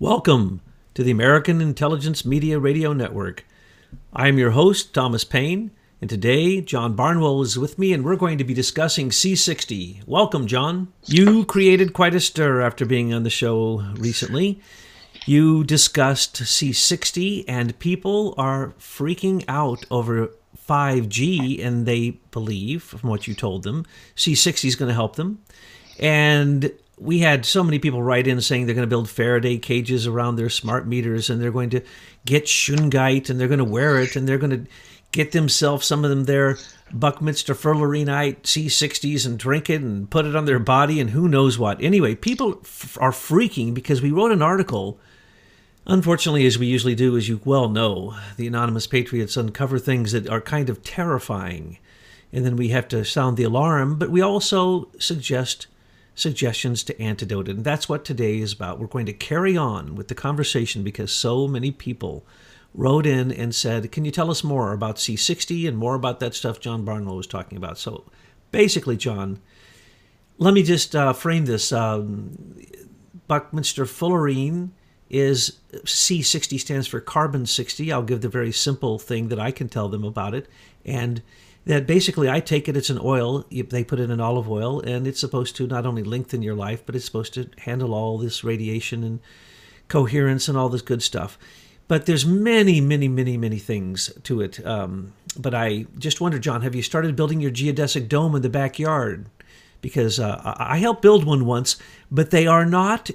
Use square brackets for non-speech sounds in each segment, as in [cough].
Welcome to the American Intelligence Media Radio Network. I am your host, Thomas Paine, and today John Barnwell is with me, and we're going to be discussing C60. Welcome, John. You created quite a stir after being on the show recently. You discussed C60, and people are freaking out over 5G, and they believe, from what you told them, C60 is going to help them. And we had so many people write in saying they're going to build Faraday cages around their smart meters and they're going to get shungite and they're going to wear it and they're going to get themselves some of them their Buckminster Fullereneite C60s and drink it and put it on their body and who knows what. Anyway, people f- are freaking because we wrote an article. Unfortunately, as we usually do, as you well know, the Anonymous Patriots uncover things that are kind of terrifying. And then we have to sound the alarm, but we also suggest suggestions to antidote it. And that's what today is about. We're going to carry on with the conversation because so many people wrote in and said, Can you tell us more about C60 and more about that stuff John Barnwell was talking about? So basically, John, let me just uh, frame this. Um, Buckminster Fullerene is C60 stands for carbon 60. I'll give the very simple thing that I can tell them about it. And that basically I take it it's an oil. They put it in olive oil, and it's supposed to not only lengthen your life, but it's supposed to handle all this radiation and coherence and all this good stuff. But there's many, many, many, many things to it. Um, but I just wonder, John, have you started building your geodesic dome in the backyard? Because uh, I helped build one once, but they are not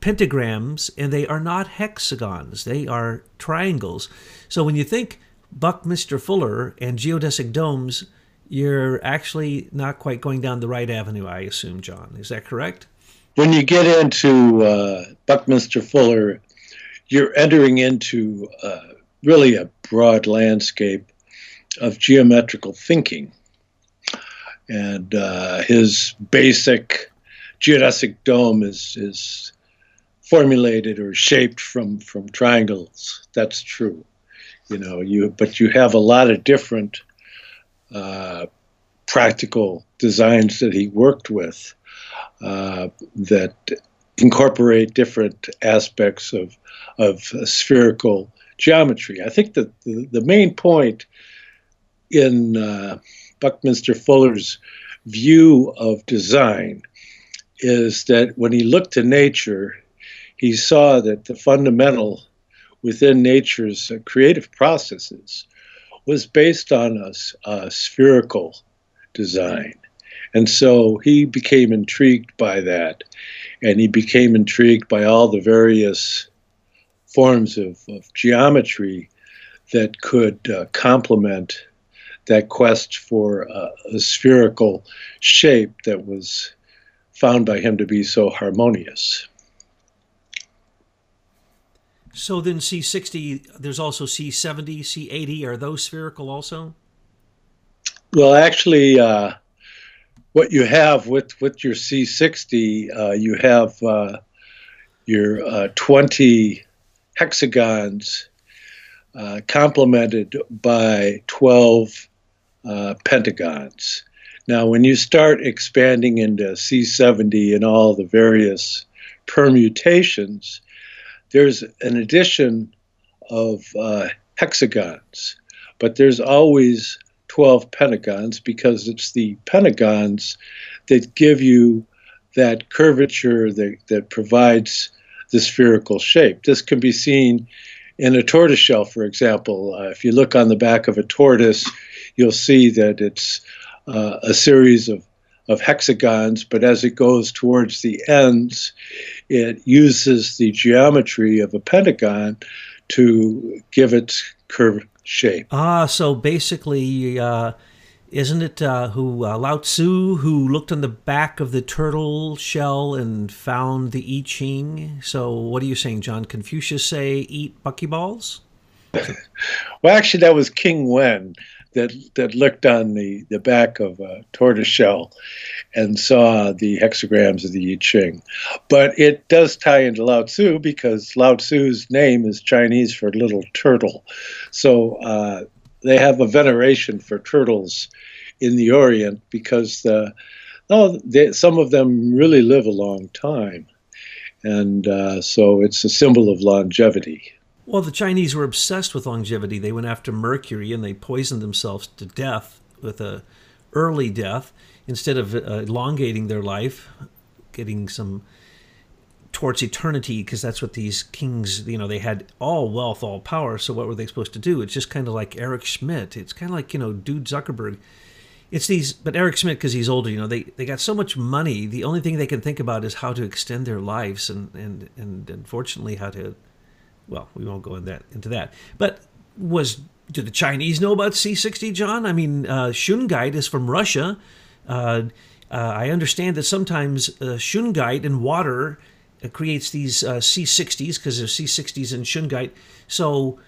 pentagrams and they are not hexagons. They are triangles. So when you think Buckminster Fuller and geodesic domes, you're actually not quite going down the right avenue, I assume, John. Is that correct? When you get into uh, Buckminster Fuller, you're entering into uh, really a broad landscape of geometrical thinking. And uh, his basic geodesic dome is, is formulated or shaped from, from triangles. That's true you know you but you have a lot of different uh, practical designs that he worked with uh, that incorporate different aspects of of spherical geometry. I think that the, the main point in uh, Buckminster Fuller's view of design is that when he looked to nature, he saw that the fundamental within nature's uh, creative processes was based on a, a spherical design. And so he became intrigued by that. And he became intrigued by all the various forms of, of geometry that could uh, complement that quest for uh, a spherical shape that was found by him to be so harmonious. So then C60, there's also C70, C80. Are those spherical also? Well, actually, uh, what you have with, with your C60, uh, you have uh, your uh, 20 hexagons uh, complemented by 12 uh, pentagons. Now, when you start expanding into C70 and all the various permutations, there's an addition of uh, hexagons, but there's always 12 pentagons because it's the pentagons that give you that curvature that, that provides the spherical shape. This can be seen in a tortoise shell, for example. Uh, if you look on the back of a tortoise, you'll see that it's uh, a series of of hexagons, but as it goes towards the ends, it uses the geometry of a pentagon to give its curved shape. Ah, so basically, uh, isn't it uh, who uh, Lao Tzu who looked on the back of the turtle shell and found the I Ching? So what are you saying, John? Confucius say eat buckyballs? [laughs] well, actually, that was King Wen that that looked on the, the back of a tortoise shell and saw the hexagrams of the I Ching. But it does tie into Lao Tzu because Lao Tzu's name is Chinese for little turtle. So uh, they have a veneration for turtles in the Orient because the, oh, they, some of them really live a long time. and uh, so it's a symbol of longevity. Well, the Chinese were obsessed with longevity. They went after mercury and they poisoned themselves to death with a early death instead of uh, elongating their life, getting some towards eternity because that's what these kings you know they had all wealth all power. So what were they supposed to do? It's just kind of like eric schmidt. It's kind of like you know dude zuckerberg. It's these but eric schmidt because he's older you know they, they got so much money. The only thing they can think about is how to extend their lives and and and unfortunately how to well we won't go in that into that but was do the chinese know about c60 john i mean uh, shungite is from russia uh, uh, i understand that sometimes uh, shungite and water it creates these uh, C60s because there's C60s in shungite. So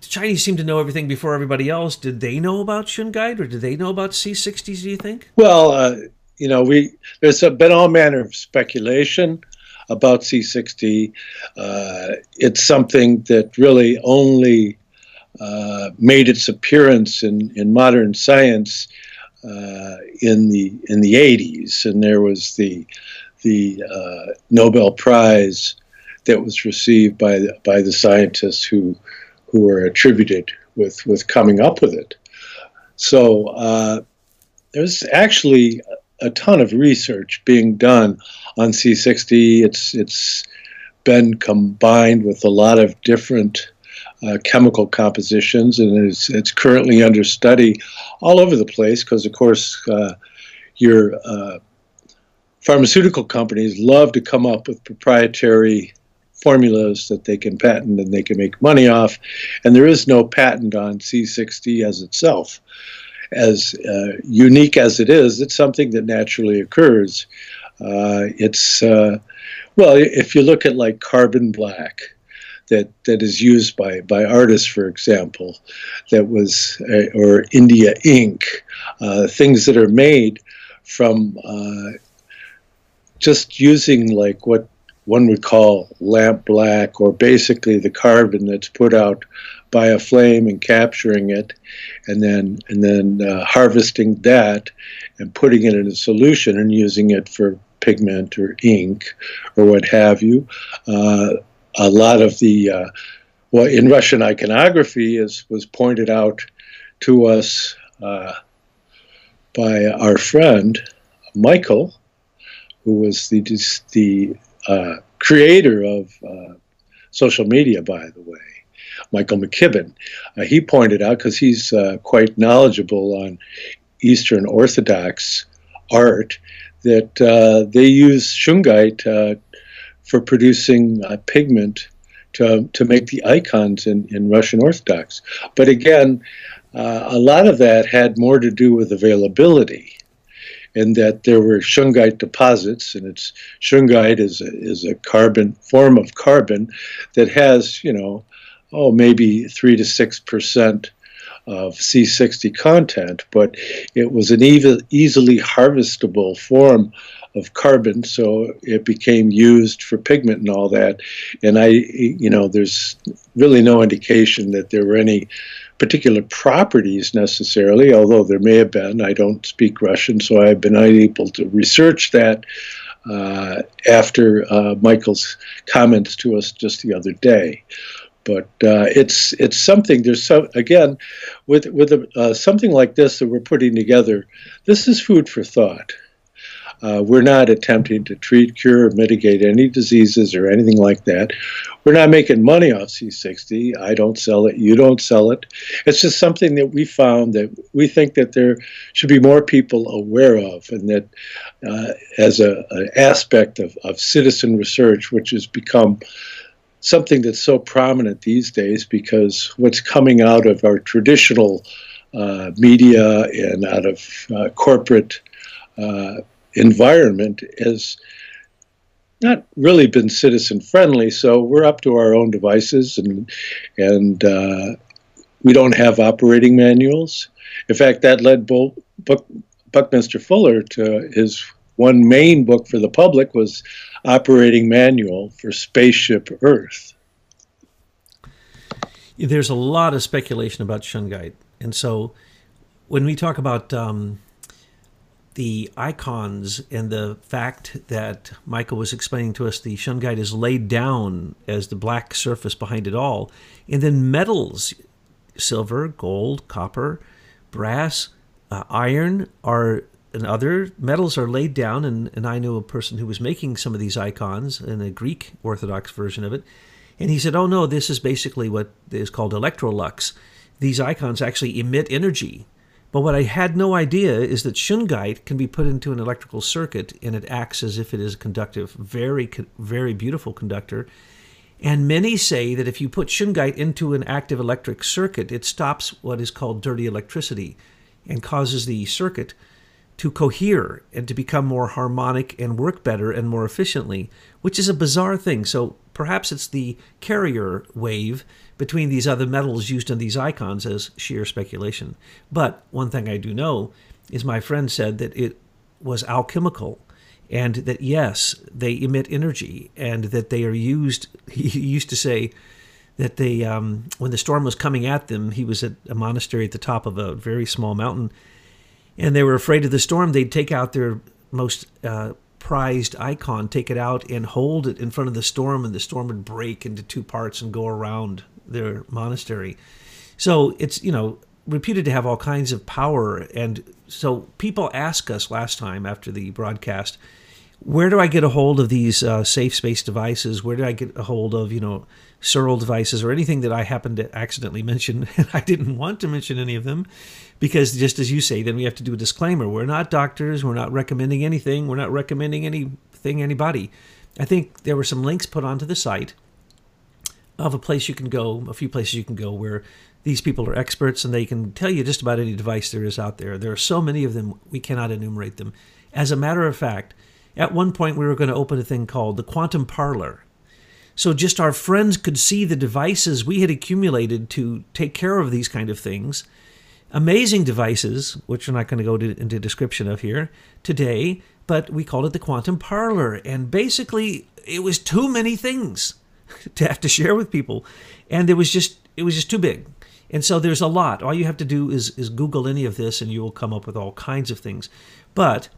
the Chinese seem to know everything before everybody else. Did they know about shungite or did they know about C60s? Do you think? Well, uh, you know, we there's been all manner of speculation about C60. Uh, it's something that really only uh, made its appearance in, in modern science uh, in the in the 80s, and there was the the uh, Nobel Prize that was received by the, by the scientists who who were attributed with with coming up with it. So uh, there's actually a ton of research being done on C60. It's it's been combined with a lot of different uh, chemical compositions, and it's, it's currently under study all over the place because, of course, uh, your uh, pharmaceutical companies love to come up with proprietary formulas that they can patent and they can make money off. And there is no patent on C60 as itself. As uh, unique as it is, it's something that naturally occurs. Uh, it's, uh, well, if you look at like carbon black, that, that is used by, by artists, for example, that was, uh, or India ink, uh, things that are made from uh, just using like what one would call lamp black, or basically the carbon that's put out by a flame and capturing it, and then and then uh, harvesting that and putting it in a solution and using it for pigment or ink or what have you. Uh, a lot of the uh, well in Russian iconography is was pointed out to us uh, by our friend Michael who was the the uh, creator of uh, social media, by the way, Michael McKibben. Uh, he pointed out because he's uh, quite knowledgeable on Eastern Orthodox art that uh, they use shungite uh, for producing pigment to, to make the icons in, in Russian Orthodox. But again, a lot of that had more to do with availability and that there were shungite deposits, and it's shungite is a, is a carbon form of carbon that has, you know, oh maybe three to six percent of C60 content, but it was an ev- easily harvestable form of carbon, so it became used for pigment and all that. And I, you know, there's really no indication that there were any particular properties necessarily, although there may have been. I don't speak Russian, so I've been unable to research that uh, after uh, Michael's comments to us just the other day. But uh, it's it's something. There's so again, with with a, uh, something like this that we're putting together. This is food for thought. Uh, we're not attempting to treat, cure, or mitigate any diseases or anything like that. We're not making money off C60. I don't sell it. You don't sell it. It's just something that we found that we think that there should be more people aware of, and that uh, as a, an aspect of, of citizen research, which has become something that's so prominent these days because what's coming out of our traditional uh, media and out of uh, corporate uh, environment has not really been citizen friendly. So we're up to our own devices, and and uh, we don't have operating manuals. In fact, that led Bull, Buck, Buckminster Fuller to his one main book for the public was operating manual for spaceship Earth. There's a lot of speculation about shungite, and so when we talk about um, the icons and the fact that Michael was explaining to us the shungite is laid down as the black surface behind it all. And then metals, silver, gold, copper, brass, uh, iron are and other metals are laid down. And, and I knew a person who was making some of these icons in a Greek Orthodox version of it. And he said, oh no, this is basically what is called electrolux. These icons actually emit energy but what I had no idea is that shungite can be put into an electrical circuit and it acts as if it is a conductive, very, very beautiful conductor. And many say that if you put shungite into an active electric circuit, it stops what is called dirty electricity and causes the circuit to cohere and to become more harmonic and work better and more efficiently, which is a bizarre thing. So perhaps it's the carrier wave between these other metals used in these icons as sheer speculation. But one thing I do know is my friend said that it was alchemical and that yes, they emit energy and that they are used. [laughs] He used to say that they, um, when the storm was coming at them, he was at a monastery at the top of a very small mountain, and they were afraid of the storm. They'd take out their most uh, prized icon, take it out, and hold it in front of the storm, and the storm would break into two parts and go around their monastery. So it's, you know, reputed to have all kinds of power. And so people ask us last time after the broadcast, where do I get a hold of these uh, safe space devices? Where do I get a hold of, you know, Searle devices or anything that I happened to accidentally [laughs] mention? I didn't want to mention any of them because, just as you say, then we have to do a disclaimer. We're not doctors. We're not recommending anything. We're not recommending anything, anybody. I think there were some links put onto the site of a place you can go, a few places you can go where these people are experts and they can tell you just about any device there is out there. There are so many of them, we cannot enumerate them. As a matter of fact, at one point we were going to open a thing called the Quantum Parlor. So just our friends could see the devices we had accumulated to take care of these kind of things. Amazing devices, which we're not going to go to, into description of here today, but we called it the Quantum Parlor. And basically, it was too many things [laughs] to have to share with people, and it was just it was just too big. And so there's a lot. All you have to do is is Google any of this, and you will come up with all kinds of things. But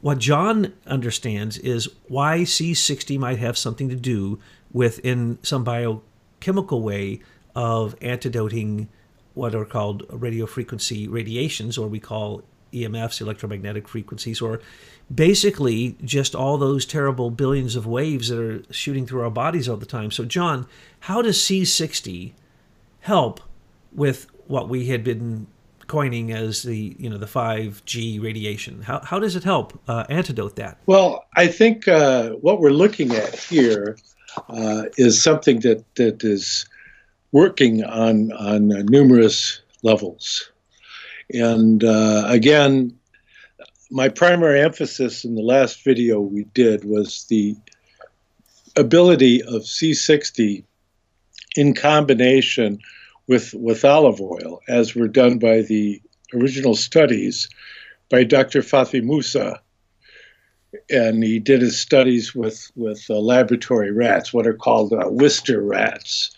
what John understands is why C60 might have something to do with, in some biochemical way, of antidoting what are called radio frequency radiations, or we call EMFs, electromagnetic frequencies, or basically just all those terrible billions of waves that are shooting through our bodies all the time. So, John, how does C60 help with what we had been coining as the you know the 5G radiation? How, how does it help uh, antidote that? Well, I think uh, what we're looking at here uh, is something that that is working on on numerous levels, and uh, again, my primary emphasis in the last video we did was the ability of C60 in combination with, with olive oil, as were done by the original studies by Dr. Fathi Moussa. And he did his studies with, with uh, laboratory rats, what are called uh, Wistar rats.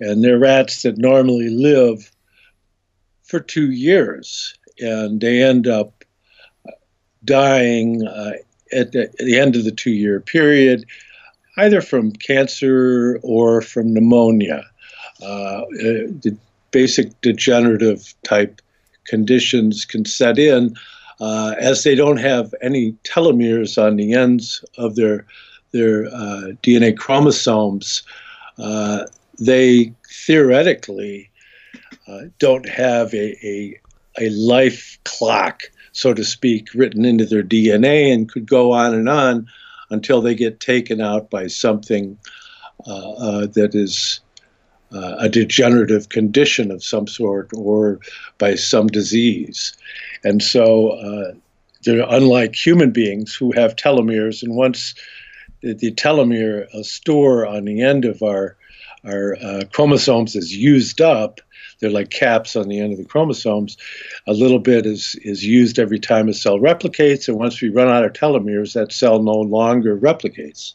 And they're rats that normally live for two years. And they end up dying uh, at, the, at, the, end of the two year period, either from cancer or from pneumonia. Uh, uh, the basic degenerative type conditions can set in uh, as they don't have any telomeres on the ends of their, their uh, DNA chromosomes. Uh, they theoretically don't have a, a, a life clock so to speak, written into their DNA and could go on and on until they get taken out by something uh, uh, that is uh, a degenerative condition of some sort or by some disease. And so uh, they're unlike human beings who have telomeres, and once the, telomere store on the end of our our uh, chromosomes is used up, they're like caps on the end of the chromosomes. A little bit is, is used every time a cell replicates, and once we run out of telomeres, that cell no longer replicates.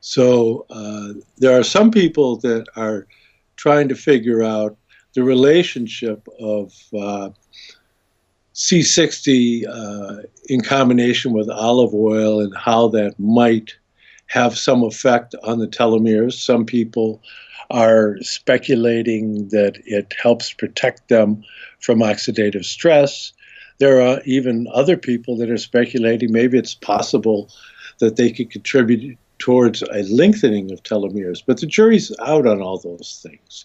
So uh, there are some people that are trying to figure out the relationship of uh, C60 uh, in combination with olive oil and how that might have some effect on the telomeres. Some people are speculating that it helps protect them from oxidative stress. There are even other people that are speculating maybe it's possible that they could contribute towards a lengthening of telomeres. But the jury's out on all those things.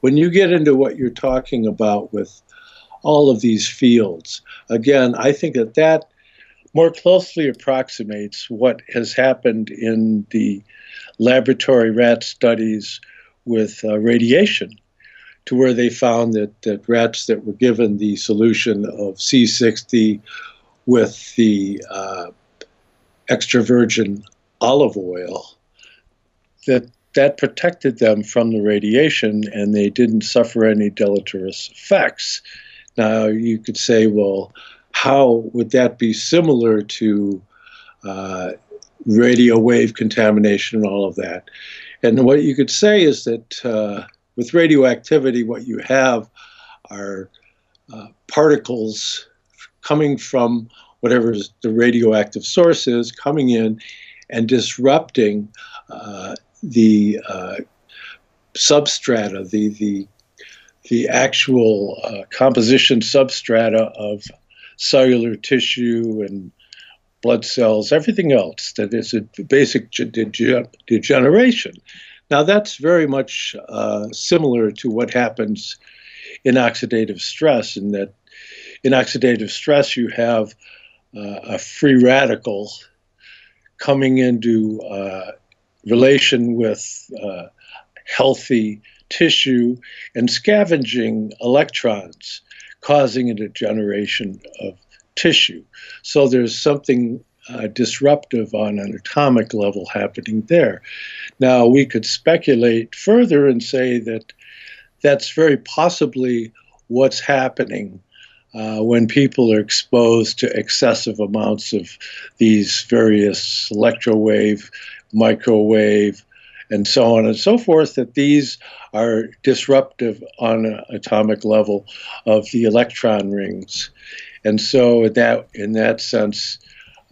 When you get into what you're talking about with all of these fields, again, I think that that more closely approximates what has happened in the laboratory rat studies with uh, radiation, to where they found that, that rats that were given the solution of C60 with the uh, extra virgin olive oil, that that protected them from the radiation and they didn't suffer any deleterious effects. Now, you could say, well, how would that be similar to uh, radio wave contamination and all of that? And what you could say is that uh, with radioactivity, what you have are uh, particles coming from whatever the radioactive source is, coming in and disrupting uh, the uh, substrata, the, the, the actual uh, composition substrata of cellular tissue and blood cells, everything else that is a basic degeneration. Now, that's very much uh, similar to what happens in oxidative stress, in that in oxidative stress, you have uh, a free radical coming into uh, relation with uh, healthy tissue and scavenging electrons, causing a degeneration of tissue. So there's something uh, disruptive on an atomic level happening there. Now, we could speculate further and say that that's very possibly what's happening uh, when people are exposed to excessive amounts of these various electrowave, microwave, and so on and so forth, that these are disruptive on an atomic level of the electron rings. And so, that, in that sense,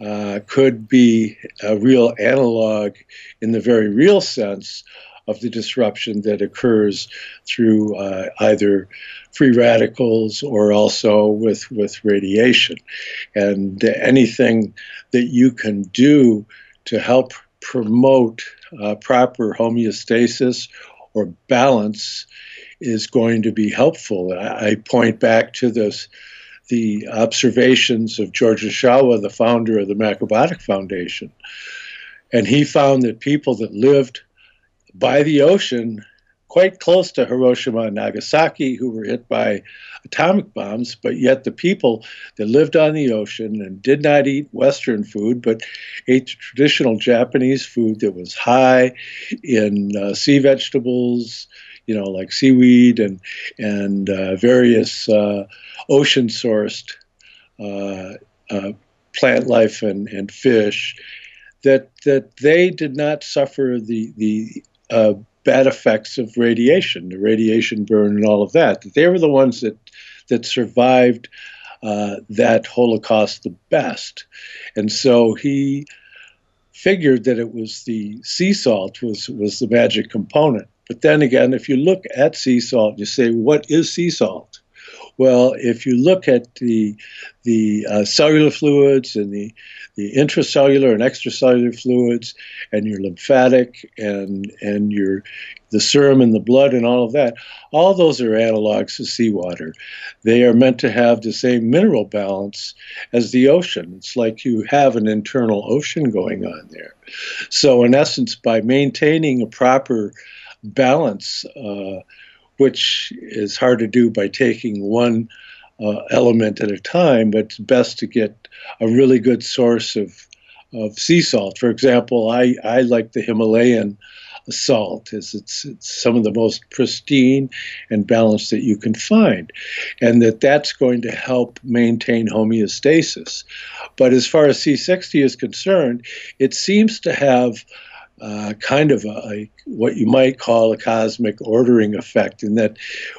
uh, could be a real analog in the very real sense of the disruption that occurs through uh, either free radicals or also with, with radiation. And anything that you can do to help promote uh, proper homeostasis or balance is going to be helpful. I, I point back to this the observations of George Ohsawa, the founder of the Macrobiotic Foundation. And he found that people that lived by the ocean, quite close to Hiroshima and Nagasaki, who were hit by atomic bombs, but yet the people that lived on the ocean and did not eat Western food, but ate traditional Japanese food that was high in uh, sea vegetables, you know, like seaweed and and uh, various uh, ocean sourced uh, uh, plant life and, and fish, that that they did not suffer the the uh, bad effects of radiation, the radiation burn, and all of that. They were the ones that that survived uh, that Holocaust the best, and so he figured that it was the sea salt was was the magic component. But then again, if you look at sea salt, you say, what is sea salt? Well, if you look at the the uh, cellular fluids and the the intracellular and extracellular fluids and your lymphatic and and your the serum and the blood and all of that, all those are analogs to seawater. They are meant to have the same mineral balance as the ocean. It's like you have an internal ocean going on there. So, in essence, by maintaining a proper balance, uh, which is hard to do by taking one uh, element at a time, but it's best to get a really good source of, of sea salt. For example, I, I like the Himalayan salt as it's, it's some of the most pristine and balanced that you can find and that that's going to help maintain homeostasis but as far as c60 is concerned it seems to have uh, kind of a, what you might call a cosmic ordering effect, in that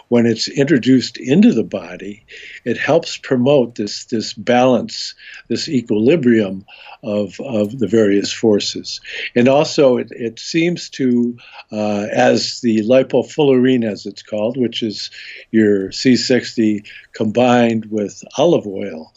when it's introduced into the body, it helps promote this this balance, this equilibrium of of the various forces, and also it, it seems to, uh, as the lipofullerene, as it's called, which is your C60 combined with olive oil.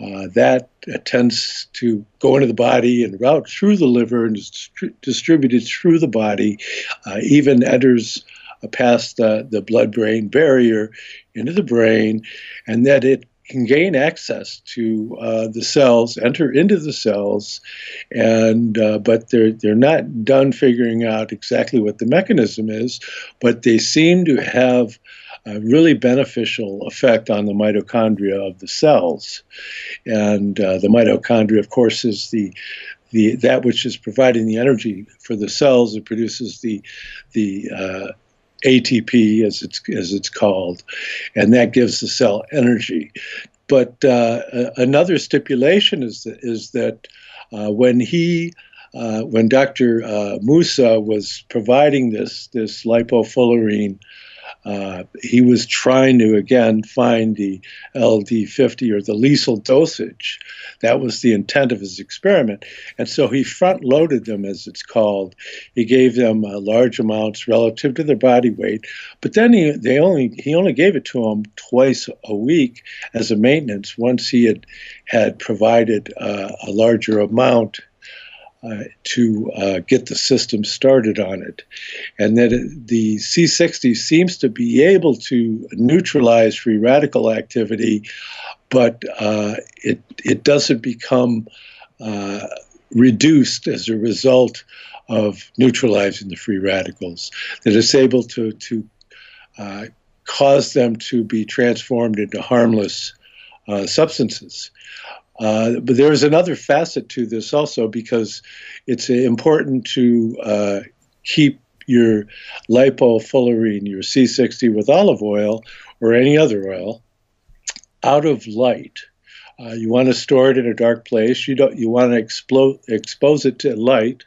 Uh, that tends to go into the body and route through the liver and is distri- distributed through the body, uh, even enters uh, past the, the blood brain barrier into the brain, and that it can gain access to uh, the cells, enter into the cells, and uh, but they're they're not done figuring out exactly what the mechanism is, but they seem to have a really beneficial effect on the mitochondria of the cells. And uh, the mitochondria, of course, is the the that which is providing the energy for the cells. It produces the the uh, ATP, as it's as it's called, and that gives the cell energy. But uh, another stipulation is that, is that uh, when he uh, when Dr. Uh, Moussa was providing this this lipofullerene uh, he was trying to again find the LD50 or the lethal dosage. That was the intent of his experiment, and so he front loaded them, as it's called. He gave them uh, large amounts relative to their body weight, but then he they only he only gave it to them twice a week as a maintenance. Once he had had provided uh, a larger amount uh, to uh, get the system started on it. And that it, the C60 seems to be able to neutralize free radical activity, but uh, it, it doesn't become uh, reduced as a result of neutralizing the free radicals. That it's able to, to uh, cause them to be transformed into harmless substances. Uh, but there is another facet to this also because it's important to uh, keep your lipofullerene, your C60 with olive oil or any other oil, out of light. Uh, you want to store it in a dark place. You don't. You want to explode, expose it to light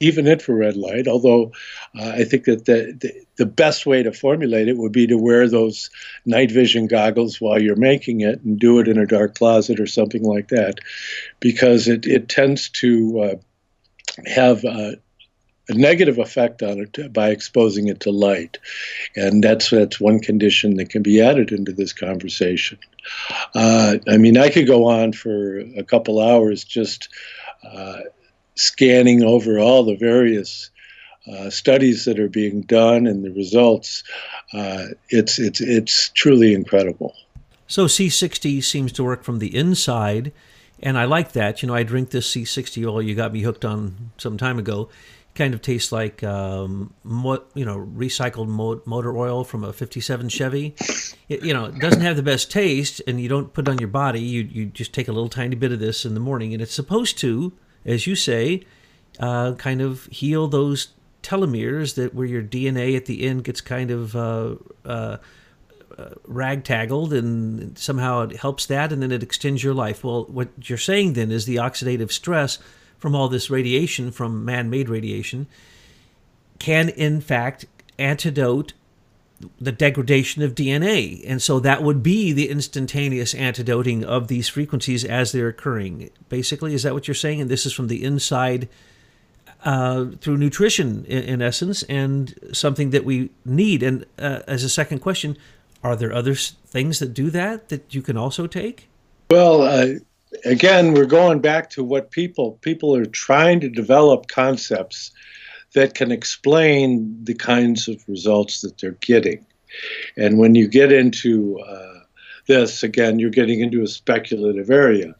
even infrared light. Although uh, I think that the, the, the best way to formulate it would be to wear those night vision goggles while you're making it and do it in a dark closet or something like that, because it it tends to uh, have a negative effect on it by exposing it to light, and that's that's one condition that can be added into this conversation. Uh, I mean, I could go on for a couple hours just uh, scanning over all the various uh, studies that are being done and the results, uh, it's it's it's truly incredible. So C60 seems to work from the inside, and I like that. You know, I drink this C60 oil you got me hooked on some time ago. Kind of tastes like um, mo- you know recycled mo- motor oil from a '57 Chevy. It, you know, it doesn't have the best taste, and you don't put it on your body. You you just take a little tiny bit of this in the morning, and it's supposed to as you say, uh, kind of heal those telomeres that where your DNA at the end gets kind of uh, uh, uh, ragtaggled and somehow it helps that and then it extends your life. Well, what you're saying then is the oxidative stress from all this radiation, from man made radiation, can in fact antidote the degradation of DNA. And so that would be the instantaneous antidoting of these frequencies as they're occurring. Basically, is that what you're saying? And this is from the inside uh, through nutrition, in, in, essence, and something that we need. And uh, as a second question, are there other things that do that that you can also take? Well, uh, again, we're going back to what people people are trying to develop concepts that can explain the kinds of results that they're getting. And when you get into uh, this, again, you're getting into a speculative area.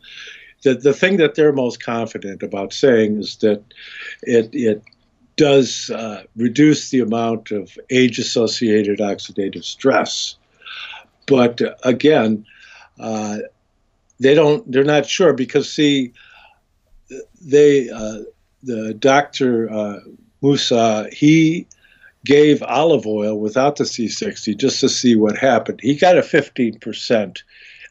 The, the thing that they're most confident about saying is that it, it does uh, reduce the amount of age associated oxidative stress. But uh, again, uh, they don't, they're not sure because, see, they, uh, the doctor Moussa, he gave olive oil without the C60 just to see what happened. He got a 15%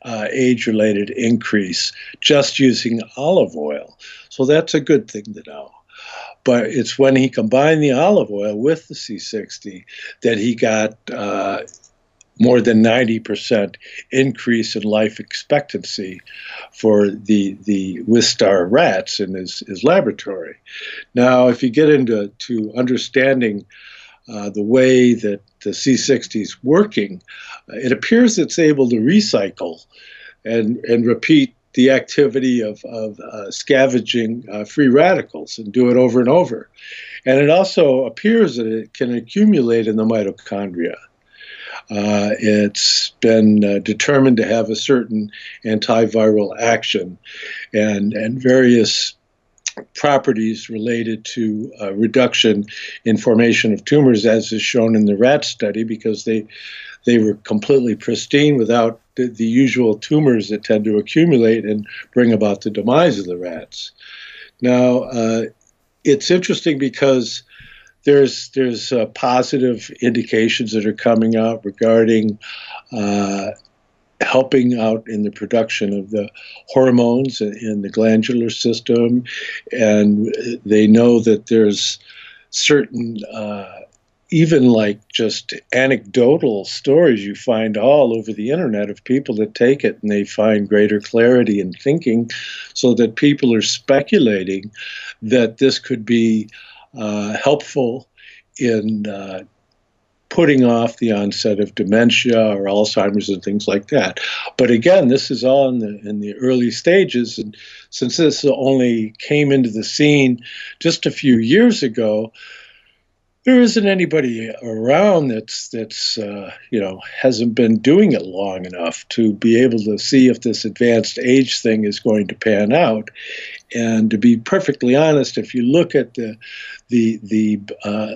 uh, age related increase just using olive oil. So that's a good thing to know. But it's when he combined the olive oil with the C60 that he got uh, more than 90% increase in life expectancy for the the Wistar rats in his, his laboratory. Now, if you get into to understanding uh, the way that the C60 is working, uh, it appears it's able to recycle and, and repeat the activity of, of uh, scavenging uh, free radicals and do it over and over. And it also appears that it can accumulate in the mitochondria. Uh, it's been uh, determined to have a certain antiviral action, and, and various properties related to uh, reduction in formation of tumors, as is shown in the rat study, because they they were completely pristine without the, the usual tumors that tend to accumulate and bring about the demise of the rats. Now, uh, it's interesting because there's there's uh, positive indications that are coming out regarding uh, helping out in the production of the hormones in the glandular system, and they know that there's certain uh, even like just anecdotal stories you find all over the internet of people that take it and they find greater clarity in thinking, so that people are speculating that this could be uh, helpful in uh, putting off the onset of dementia or Alzheimer's and things like that. But again, this is all in the in the early stages, and since this only came into the scene just a few years ago, there isn't anybody around that's that's uh, you know hasn't been doing it long enough to be able to see if this advanced age thing is going to pan out. And to be perfectly honest, if you look at the the the uh,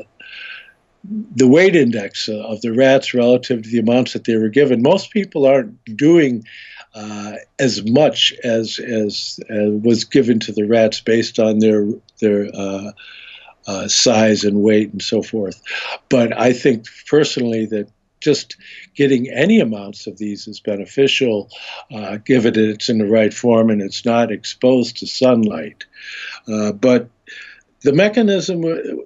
the weight index of the rats relative to the amounts that they were given. Most people aren't doing uh, as much as as uh, was given to the rats based on their their uh, uh, size and weight and so forth. But I think personally that just getting any amounts of these is beneficial, uh, given that it's in the right form and it's not exposed to sunlight. Uh, but the mechanism,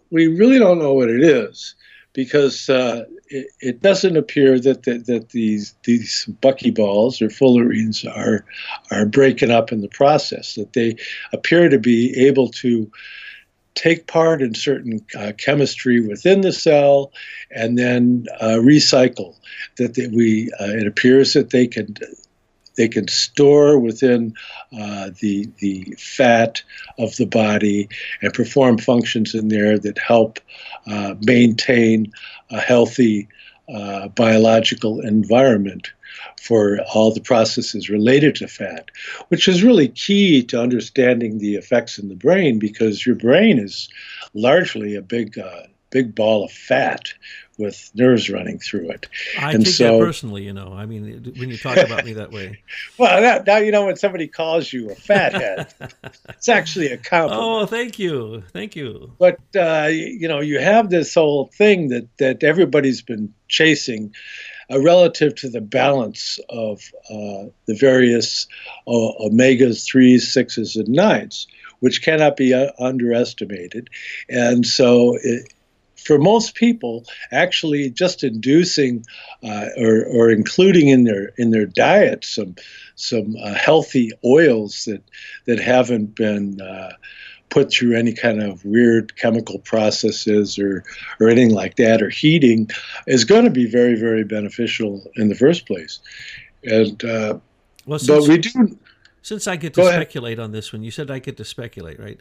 we really don't know what it is because uh, it, it, doesn't appear that, that, that these these buckyballs or fullerenes are are breaking up in the process. That they appear to be able to take part in certain uh, chemistry within the cell and then uh, recycle. That they, we uh, it appears that they can they can store within uh, the the fat of the body and perform functions in there that help uh, maintain a healthy uh, biological environment for all the processes related to fat, which is really key to understanding the effects in the brain because your brain is largely a big uh, big ball of fat with nerves running through it. I and take so, that personally, you know. I mean, when you talk about me that way. [laughs] well, now, now, you know when somebody calls you a fathead, [laughs] it's actually a compliment. Oh, thank you, thank you. But uh, you know, you have this whole thing that that everybody's been chasing. Uh, relative to the balance of uh, the various uh, omegas, threes, sixes, and nines, which cannot be underestimated. And so it, for most people, actually just inducing uh, or, or including in their in their diet some some uh, healthy oils that that haven't been uh, put through any kind of weird chemical processes or or anything like that or heating is going to be very very beneficial in the first place. And uh, well, but we do. Since I get to speculate ahead. on this one, you said I get to speculate, right?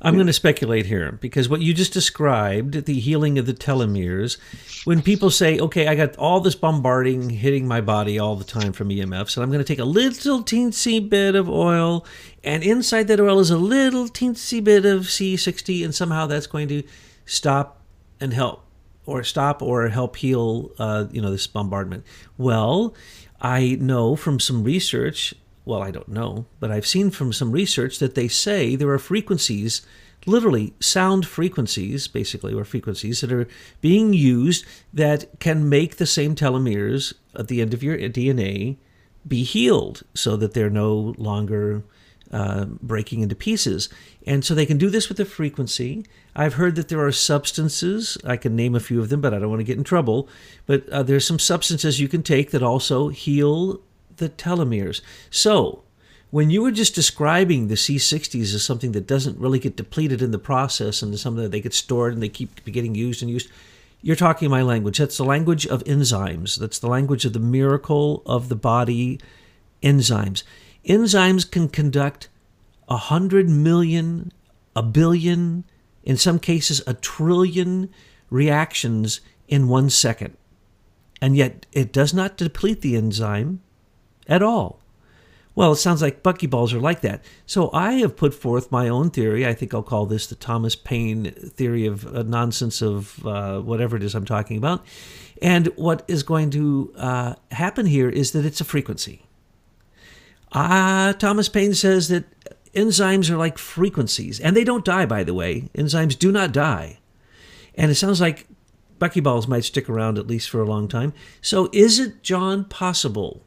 I'm going to speculate here because what you just described, the healing of the telomeres, when people say, okay, I got all this bombarding hitting my body all the time from EMFs, and I'm going to take a little teensy bit of oil, and inside that oil is a little teensy bit of C60, and somehow that's going to stop and help, or stop or help heal, uh, you know, this bombardment. Well, I know from some research well, I don't know, but I've seen from some research that they say there are frequencies, literally sound frequencies, basically, or frequencies that are being used that can make the same telomeres at the end of your DNA be healed so that they're no longer uh, breaking into pieces. And so they can do this with a frequency. I've heard that there are substances, I can name a few of them, but I don't want to get in trouble. But uh, there's some substances you can take that also heal the telomeres. So when you were just describing the C60s as something that doesn't really get depleted in the process and something that they get stored and they keep getting used and used, you're talking my language. That's the language of enzymes. That's the language of the miracle of the body enzymes. Enzymes can conduct a hundred million, a billion, in some cases a trillion reactions in one second. And yet it does not deplete the enzyme at all. Well, it sounds like buckyballs are like that. So I have put forth my own theory. I think I'll call this the Thomas Paine theory of uh, nonsense of uh, whatever it is I'm talking about. And what is going to uh, happen here is that it's a frequency. Ah, Thomas Paine says that enzymes are like frequencies, and they don't die, by the way. Enzymes do not die. And it sounds like buckyballs might stick around at least for a long time. So is it, John, possible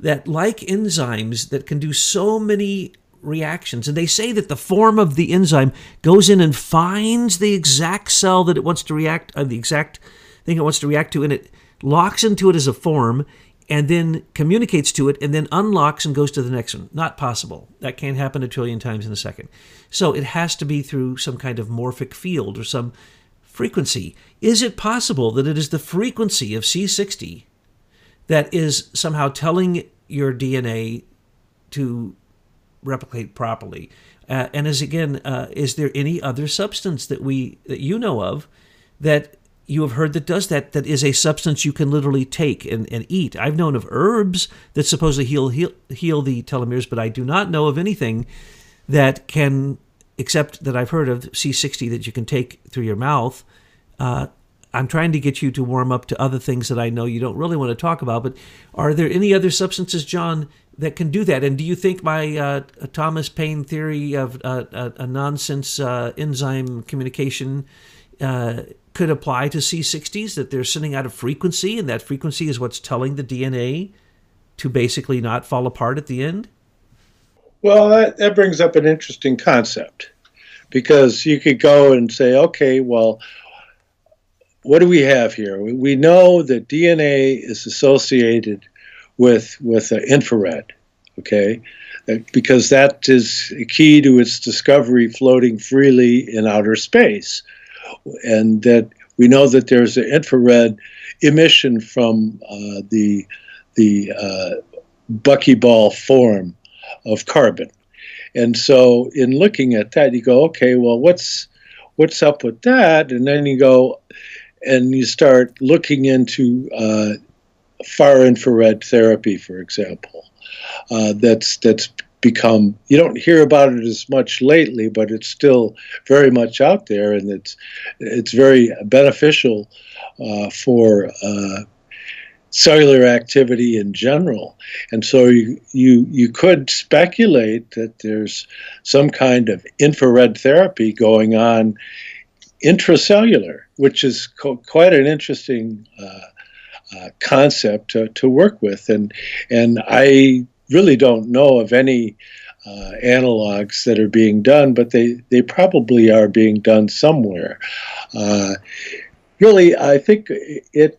that like enzymes that can do so many reactions and they say that the form of the enzyme goes in and finds the exact cell that it wants to react uh, the exact thing it wants to react to and it locks into it as a form and then communicates to it and then unlocks and goes to the next one. Not possible. That can't happen a trillion times in a second. So it has to be through some kind of morphic field or some frequency. Is it possible that it is the frequency of c60 that is somehow telling your DNA to replicate properly. Uh, and as again, uh, is there any other substance that we that you know of that you have heard that does that? That is a substance you can literally take and, and eat. I've known of herbs that supposedly heal, heal heal the telomeres, but I do not know of anything that can, except that I've heard of C60 that you can take through your mouth. Uh, I'm trying to get you to warm up to other things that I know you don't really want to talk about. But are there any other substances, John, that can do that? And do you think my uh, Thomas Paine theory of uh, a, a, nonsense uh, enzyme communication uh, could apply to C60s? That they're sending out a frequency, and that frequency is what's telling the DNA to basically not fall apart at the end? Well, that, that brings up an interesting concept because you could go and say, okay, well, what do we have here? We, know that DNA is associated with with uh, infrared, okay, uh, because that is key to its discovery floating freely in outer space, and that we know that there's an infrared emission from uh, the the uh, buckyball form of carbon, and so in looking at that, you go, okay, well, what's what's up with that? And then you go, and you start looking into uh, far infrared therapy, for example, uh, that's that's become you don't hear about it as much lately, but it's still very much out there, and it's it's very beneficial uh, for uh, cellular activity in general. And so you, you you could speculate that there's some kind of infrared therapy going on intracellular, which is co- quite an interesting uh, uh, concept to, to, work with. And, and I really don't know of any uh, analogs that are being done, but they, they probably are being done somewhere. Uh, really, I think it,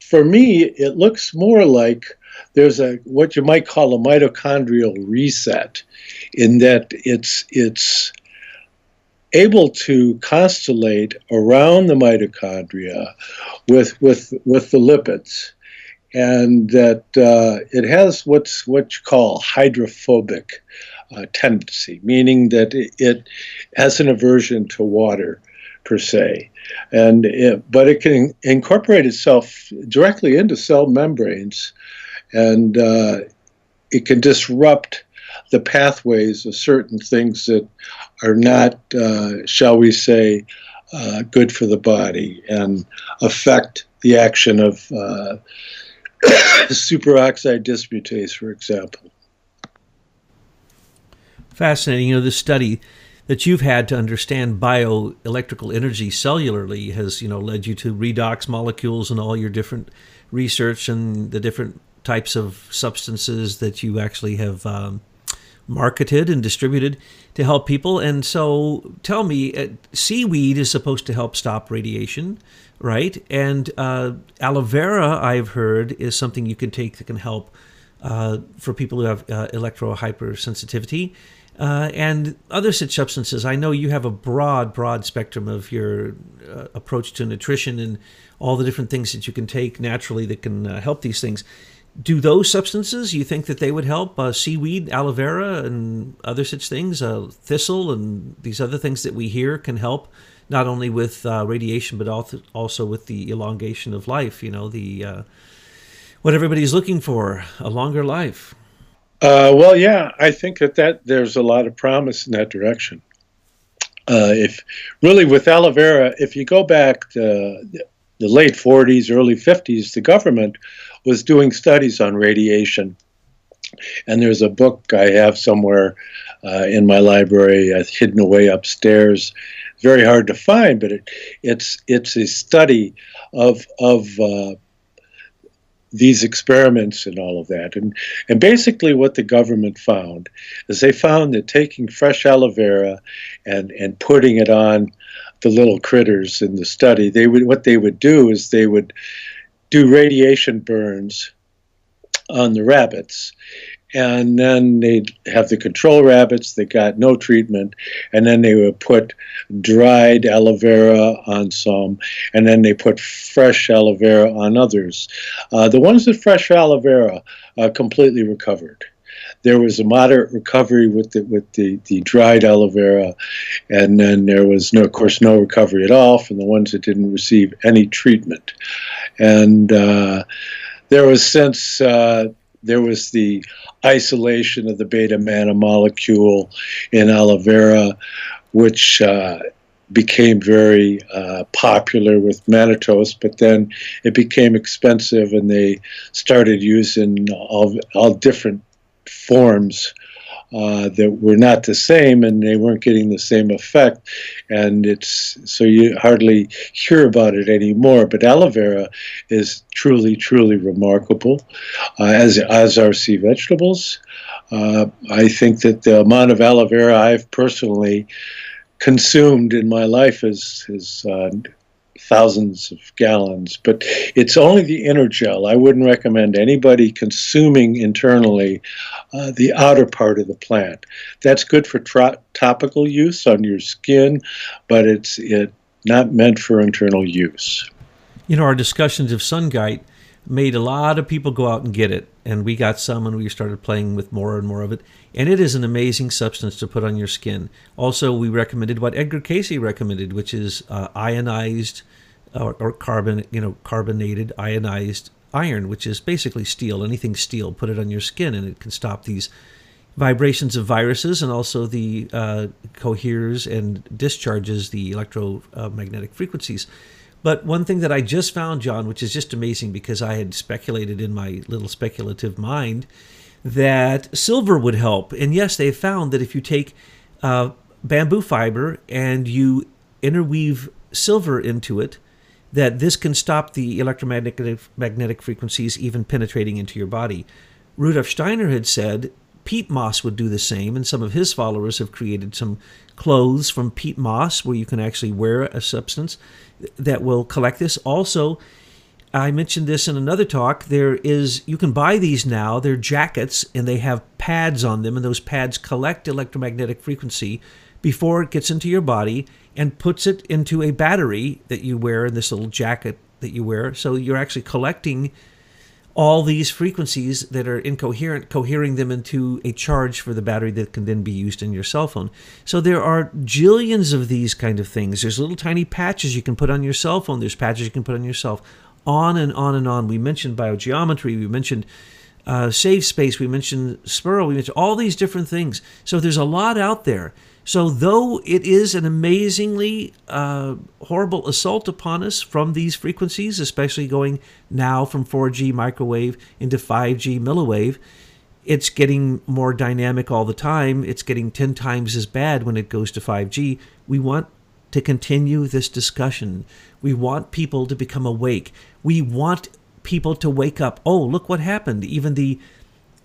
for me, it looks more like there's a what you might call a mitochondrial reset in that it's it's able to constellate around the mitochondria with with with the lipids, and that uh, it has what's what you call hydrophobic uh, tendency, meaning that it, it, has an aversion to water per se, and it, but it can incorporate itself directly into cell membranes, and uh, it can disrupt the pathways of certain things that are not, uh, shall we say, uh, good for the body and affect the action of uh, [coughs] superoxide dismutase, for example. Fascinating. You know, this study that you've had to understand bioelectrical energy cellularly has, you know, led you to redox molecules and all your different research and the different types of substances that you actually have um, marketed and distributed to help people. And so tell me, uh, seaweed is supposed to help stop radiation, right? And uh, aloe vera, I've heard, is something you can take that can help uh, for people who have uh, electro hypersensitivity. Uh, and other such substances. I know you have a broad, broad spectrum of your approach to nutrition and all the different things that you can take naturally that can help these things. Do those substances, you think that they would help? Uh, seaweed, aloe vera, and other such things, uh, thistle, and these other things that we hear can help not only with uh, radiation but also with the elongation of life. You know, the what everybody's looking for, a longer life. Uh, well, yeah, I think that, that there's a lot of promise in that direction. Uh, if really with aloe vera, if you go back to the late 40s, early 50s, the government was doing studies on radiation. And there's a book I have somewhere uh, in my library, uh, hidden away upstairs. Very hard to find, but it, it's it's a study of of uh, these experiments and all of that. And, and basically, what the government found is they found that taking fresh aloe vera and, and putting it on the little critters in the study, they would what they would do is they would do radiation burns on the rabbits and then they'd have the control rabbits that got no treatment, and then they would put dried aloe vera on some, and then they put fresh aloe vera on others. Uh, the ones with fresh aloe vera uh, completely recovered. There was a moderate recovery with the with the, the dried aloe vera, and then there was no, of course, no recovery at all from the ones that didn't receive any treatment, and uh, there was since uh, there was the isolation of the beta mannan molecule in aloe vera, which uh, became very uh, popular with mannitose, but then it became expensive and they started using all, all different forms uh, that were not the same and they weren't getting the same effect. And it's so you hardly hear about it anymore. But aloe vera is truly, truly remarkable, uh, as, as are sea vegetables. Uh, I think that the amount of aloe vera I've personally consumed in my life is, is uh, thousands of gallons, but it's only the inner gel. I wouldn't recommend anybody consuming internally uh, the outer part of the plant. That's good for topical use on your skin, but it's it not meant for internal use. You know, our discussions of Shungite made a lot of people go out and get it, and we got some, and we started playing with more and more of it. And it is an amazing substance to put on your skin. Also, we recommended what Edgar Cayce recommended, which is uh, ionized or, or carbon, you know, carbonated ionized iron, which is basically steel. Anything steel, put it on your skin, and it can stop these vibrations of viruses and also the uh, coheres and discharges the electromagnetic frequencies. But one thing that I just found, John, which is just amazing because I had speculated in my little speculative mind that silver would help. And yes, they found that if you take uh, bamboo fiber and you interweave silver into it, that this can stop the electromagnetic magnetic frequencies even penetrating into your body. Rudolf Steiner had said peat moss would do the same, and some of his followers have created some clothes from peat moss where you can actually wear a substance that will collect this. Also, I mentioned this in another talk. There is you can buy these now. They're jackets and they have pads on them, and those pads collect electromagnetic frequency before it gets into your body and puts it into a battery that you wear in this little jacket that you wear. So you're actually collecting all these frequencies that are incoherent, cohering them into a charge for the battery that can then be used in your cell phone. So there are jillions of these kind of things. There's little tiny patches you can put on your cell phone. There's patches you can put on yourself. On and on and on. We mentioned biogeometry. We mentioned uh, Save Space. We mentioned Spiro. We mentioned all these different things. So there's a lot out there. So, though it is an amazingly uh, horrible assault upon us from these frequencies, especially going now from 4G microwave into 5G milliwave, it's getting more dynamic all the time. It's getting 10 times as bad when it goes to 5G. We want to continue this discussion. We want people to become awake. We want people to wake up. Oh, look what happened. Even the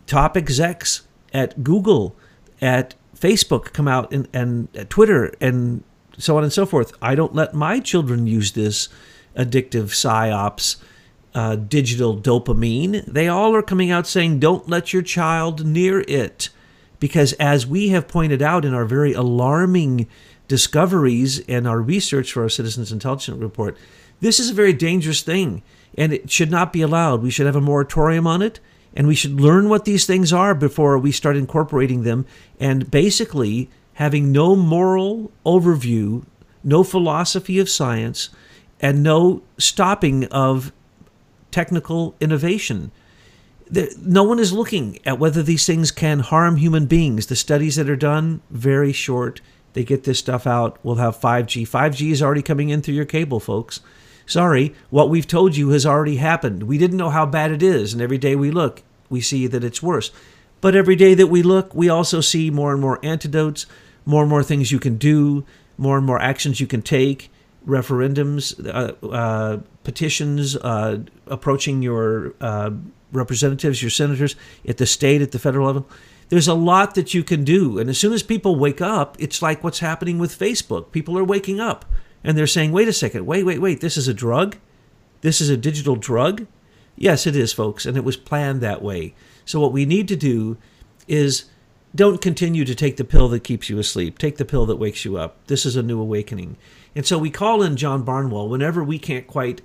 top execs at Google at Facebook come out and, and Twitter and so on and so forth. I don't let my children use this addictive psyops, uh, digital dopamine. They all are coming out saying, don't let your child near it. Because as we have pointed out in our very alarming discoveries and our research for our Citizens Intelligence Report, this is a very dangerous thing and it should not be allowed. We should have a moratorium on it and we should learn what these things are before we start incorporating them and basically having no moral overview, no philosophy of science, and no stopping of technical innovation. No one is looking at whether these things can harm human beings. The studies that are done, very short. They get this stuff out. We'll have 5G. 5G is already coming in through your cable, folks. Sorry, what we've told you has already happened. We didn't know how bad it is, and every day we look, we see that it's worse. But every day that we look, we also see more and more antidotes, more and more things you can do, more and more actions you can take, referendums, uh, uh, petitions, uh, approaching your uh, representatives, your senators at the state, at the federal level. There's a lot that you can do. And as soon as people wake up, it's like what's happening with Facebook. People are waking up and they're saying, wait a second, wait, wait, wait, this is a drug? This is a digital drug? Yes, it is, folks, and it was planned that way. So, what we need to do is don't continue to take the pill that keeps you asleep. Take the pill that wakes you up. This is a new awakening. And so we call in John Barnwell whenever we can't quite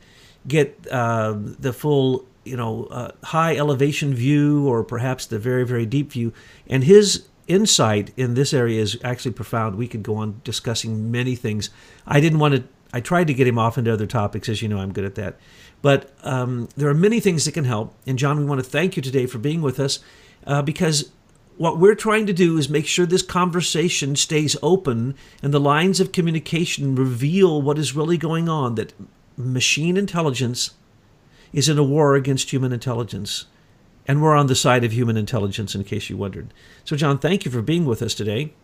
get uh, the full, you know, uh, high elevation view or perhaps the very, very deep view. And his insight in this area is actually profound. We could go on discussing many things. I didn't want to, I tried to get him off into other topics, as you know, I'm good at that. But um, there are many things that can help. And John, we want to thank you today for being with us uh, because what we're trying to do is make sure this conversation stays open and the lines of communication reveal what is really going on that machine intelligence is in a war against human intelligence. And we're on the side of human intelligence, in case you wondered. So, John, thank you for being with us today.